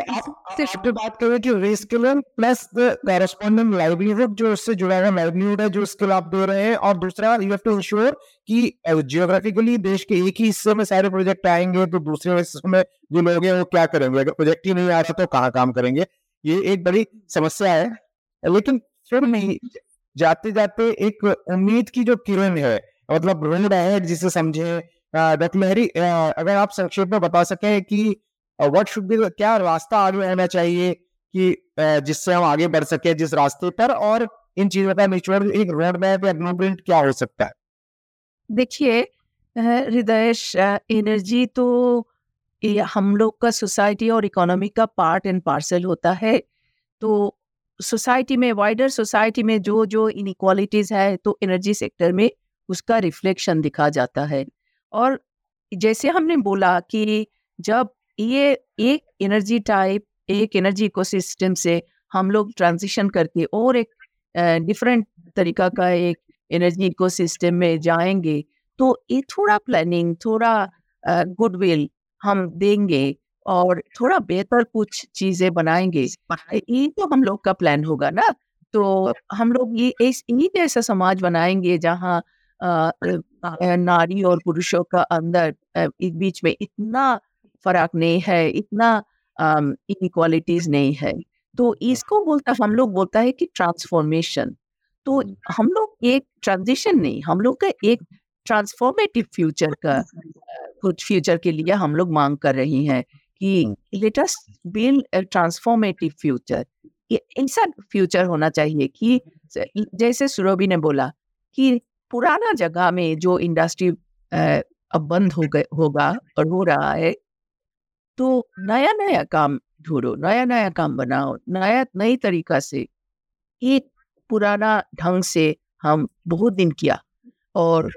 आप बात करें कि reskilling plus the corresponding livelihood जो उससे जुड़ा हुआ लाइवलीहुड है जो स्किल आप दे रहे हैं और दूसरा यू हैव टू इंश्योर कि जियोग्राफिकली देश के एक ही हिस्से में सारे प्रोजेक्ट आएँगे तो दूसरे हिस्से में जो लोग हैं वो क्या करेंगे? अगर प्रोजेक्ट ही नहीं आया तो कहाँ काम करेंगे? ये एक बड़ी समस्या है। लेकिन फिर नहीं जाते जाते एक उम्मीद की जो किरण है मतलब है जिसे समझे अगर आप संक्षेप में बता सकें कि व्हाट शुड बी क्या रास्ता आगे रहना चाहिए कि जिससे हम आगे बढ़ सके, जिस रास्ते पर और इन चीज़ों का मिचुअल एक रोड मैप या ब्लूप्रिंट क्या हो सकता है? देखिए हृदय एनर्जी तो हम लोग का सोसाइटी और इकोनॉमी का पार्ट एंड पार्सल होता है। तो सोसाइटी में वाइडर सोसाइटी में जो जो इनक्वालिटीज है तो एनर्जी सेक्टर में उसका रिफ्लेक्शन दिखा जाता है। और जैसे हमने बोला कि जब ये एक एनर्जी टाइप एक एनर्जी इकोसिस्टम से हम लोग ट्रांजिशन करके और एक डिफरेंट तरीका का एक एनर्जी इकोसिस्टम में जाएँगे। तो ये थोड़ा प्लानिंग थोड़ा गुडविल हम देंगे और थोड़ा बेहतर कुछ चीज़ें बनाएँगे। ये तो हम लोग का प्लान होगा ना? तो हम लोग ये इस इन्हीं ऐसा समाज बनाएँगे जहाँ नारी और पुरुषों का अंदर एक बीच में इतना फ़र्क नहीं है इतना इनक्वालिटीज नहीं है। तो इसको बोलता हम लोग बोलता है कि ट्रांसफॉर्मेशन तो हम लोग एक ट्रांजिशन नहीं हम लोग का एक ट्रांसफॉर्मेटिव फ्यूचर का कुछ फ्यूचर के लिए हम लोग मांग कर रही हैं कि लेटेस्ट बिल्ड ट्रांसफॉर्मेटिव फ्यूचर ऐसा फ्यूचर होना चाहिए कि जैसे सुरभि ने बोला कि पुराना जगह में जो इंडस्ट्री अब बंद हो गए होगा और हो रहा है तो नया नया काम ढूंढो नया नया काम बनाओ नया नई तरीका से एक पुराना ढंग से हम बहुत दिन किया और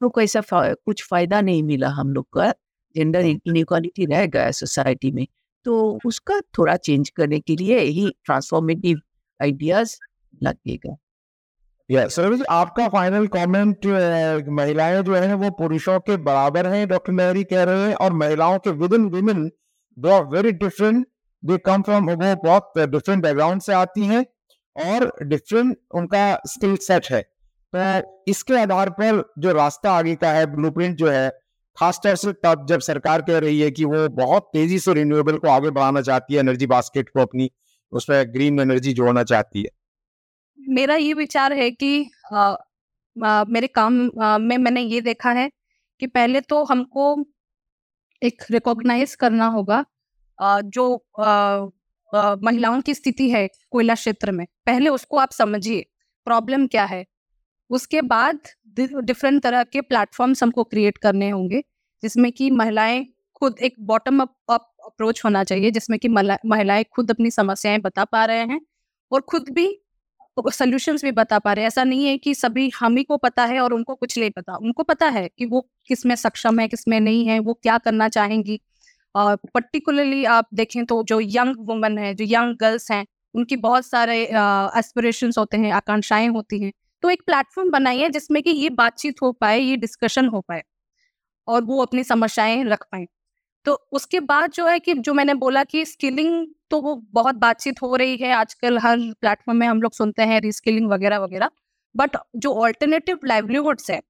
तो कोई ऐसा फा, कुछ फ़ायदा नहीं मिला हम लोग का जेंडर इनक्वालिटी रह गया सोसाइटी में। तो उसका थोड़ा चेंज करने के लिए यही ट्रांसफॉर्मेटिव आइडियाज़ लगेगा। सर आपका फाइनल कमेंट महिलाएँ जो है, वो पुरुषों के बराबर हैं डॉक्टर मेहरी कह रहे हैं, और महिलाओं के within women though very different they come from वो बहुत डिफरेंट बैकग्राउंड से आती हैं, और डिफरेंट उनका स्किल सेट है। तो इसके आधार पर जो रास्ता आगे का है ब्लूप्रिंट जो है खासतौर से तब जब सरकार कह रही है कि वो बहुत तेज़ी से रिन्यूएबल को आगे बढ़ाना चाहती है एनर्जी बास्केट को अपनी, उसमें ग्रीन एनर्जी जोड़ना चाहती है। मेरा ये विचार है कि आ, आ, मेरे काम आ, में मैंने ये देखा है कि पहले तो हमको एक रिकॉग्नाइज करना होगा आ, जो आ, आ, महिलाओं की स्थिति है कोयला क्षेत्र में। पहले उसको आप समझिए प्रॉब्लम क्या है? उसके बाद डिफरेंट तरह के प्लेटफॉर्म्स हमको क्रिएट करने होंगे जिसमें कि महिलाएँ खुद एक बॉटम अप अप्रोच होना चाहिए जिसमें कि महिलाएँ खुद अपनी समस्याएँ बता पा रहे हैं और खुद भी सोल्यूशंस भी बता पा रहे हैं। ऐसा नहीं है कि सभी हम ही को पता है और उनको कुछ नहीं पता। उनको पता है कि वो किसमें सक्षम है, किसमें नहीं है, वो क्या करना चाहेंगी। और पर्टिकुलरली आप देखें तो जो यंग वुमेन है, जो यंग गर्ल्स हैं, उनकी बहुत सारे एस्पिरेशंस होते हैं, आकांक्षाएँ होती हैं। तो एक प्लेटफॉर्म बनाइए जिसमें कि ये बातचीत हो पाए, ये डिस्कशन हो पाए और वो अपनी समस्याएँ रख पाए। तो उसके बाद जो है कि जो मैंने बोला कि स्किलिंग तो वो बहुत बातचीत हो रही है आजकल हर प्लेटफॉर्म में हम लोग सुनते हैं रिस्किलिंग वगैरह वगैरह। बट जो ऑल्टरनेटिव लाइवलीहुड्स है,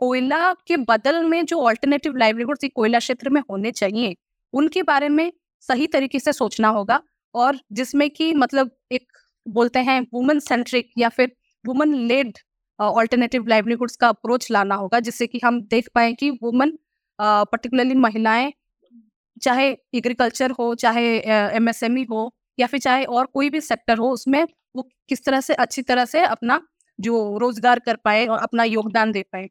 कोयला के बदल में जो ऑल्टरनेटिव लाइवलीहुड्स कोयला क्षेत्र में होने चाहिए, उनके बारे में सही तरीके से सोचना होगा और जिसमें कि मतलब एक बोलते हैं वुमेन सेंट्रिक या फिर वुमेन लेड ऑल्टरनेटिव लाइवलीहुड्स का अप्रोच लाना होगा, जिससे कि हम देख पाए कि वुमेन पर्टिकुलरली महिलाएँ चाहे एग्रीकल्चर हो चाहे एमएसएमई e हो या फिर चाहे और कोई भी सेक्टर हो उसमें वो किस तरह से अच्छी तरह से अपना जो रोज़गार कर पाए और अपना योगदान दे पाए।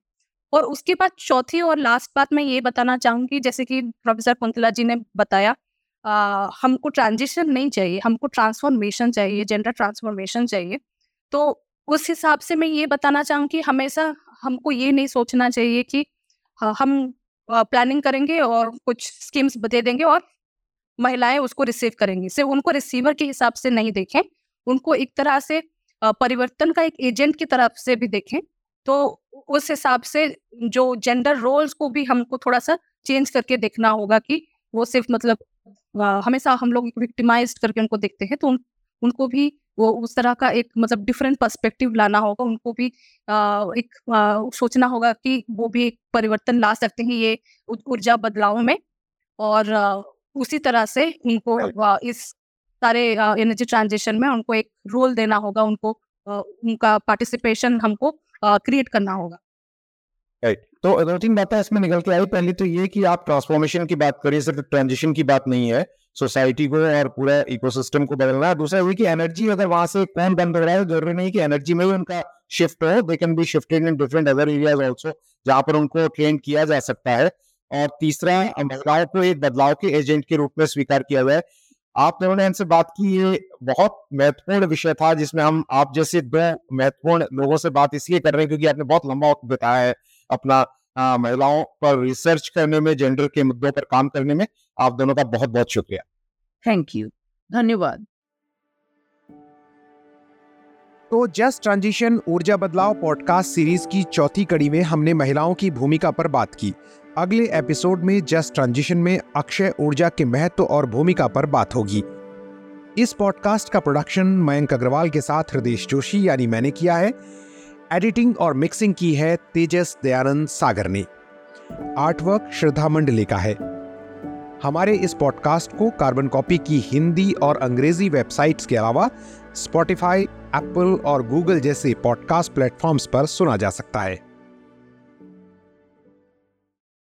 और उसके बाद चौथी और लास्ट बात मैं ये बताना चाहूँगी जैसे कि प्रोफेसर कुंतला जी ने बताया आ, हमको ट्रांजिशन नहीं चाहिए हमको ट्रांसफॉर्मेशन चाहिए जेंडर ट्रांसफॉर्मेशन चाहिए। तो उस हिसाब से मैं ये बताना चाहूँगी हमेशा हमको ये नहीं सोचना चाहिए कि हम प्लानिंग करेंगे और कुछ स्कीम्स दे देंगे और महिलाएँ उसको रिसीव करेंगी। सिर्फ़ उनको रिसीवर के हिसाब से नहीं देखें उनको एक तरह से परिवर्तन का एक एजेंट की तरफ़ से भी देखें। तो उस हिसाब से जो जेंडर रोल्स को भी हमको थोड़ा सा चेंज करके देखना होगा कि वो सिर्फ़ मतलब हमेशा हम लोग विक्टिमाइज करके उनको देखते हैं तो उन, उनको भी वो उस तरह का एक मतलब डिफरेंट पर्सपेक्टिव लाना होगा उनको भी आ, एक आ, सोचना होगा कि वो भी एक परिवर्तन ला सकते हैं ये ऊर्जा बदलाव में। और आ, उसी तरह से उनको इस सारे एनर्जी ट्रांजिशन में उनको एक रोल देना होगा उनको आ, उनका पार्टिसिपेशन हमको क्रिएट करना होगा। तो दो तीन बातें इसमें निकल के आई पहली तो ये कि आप ट्रांसफॉर्मेशन की बात करिए सिर्फ़ ट्रांजिशन की बात नहीं है। सोसाइटी को और पूरा इकोसिस्टम को बदलना। है दूसरा ये कि एनर्जी अगर वहाँ से कौन हो रहा है, ज़रूरी नहीं कि एनर्जी में भी उनका शिफ्ट हो। They can be shifted in different other areas also जहाँ पर उनको ट्रेन किया जा सकता है। और तीसरा, महिलाओं को एक बदलाव के एजेंट के रूप में स्वीकार किया हुआ है। आप दोनों ने हमसे बात की, ये बहुत महत्वपूर्ण विषय था, जिसमें हम आप जैसे दो महत्वपूर्ण लोगों से बात इसलिए कर रहे हैं क्योंकि आपने बहुत लंबा वक्त बताया है अपना महिलाओं पर रिसर्च करने में जेंडर के मुद्दों पर काम करने में आप दोनों का बहुत बहुत शुक्रिया। थैंक यू धन्यवाद। तो जस्ट ट्रांजिशन ऊर्जा बदलाव पॉडकास्ट सीरीज़ की चौथी कड़ी में हमने महिलाओं की भूमिका पर बात की। अगले एपिसोड में जस्ट ट्रांजिशन में अक्षय ऊर्जा के महत्व और भूमिका पर बात होगी। इस पॉडकास्ट का प्रोडक्शन मयंक अग्रवाल के साथ हृदय जोशी यानी मैंने किया है। एडिटिंग और मिक्सिंग की है तेजस दयानंद सागर ने। आर्टवर्क श्रद्धा मंडले का है। हमारे इस पॉडकास्ट को कार्बन कॉपी की हिंदी और अंग्रेज़ी वेबसाइट्स के अलावा स्पॉटिफाई, एप्पल और गूगल जैसे पॉडकास्ट प्लेटफॉर्म्स पर सुना जा सकता है।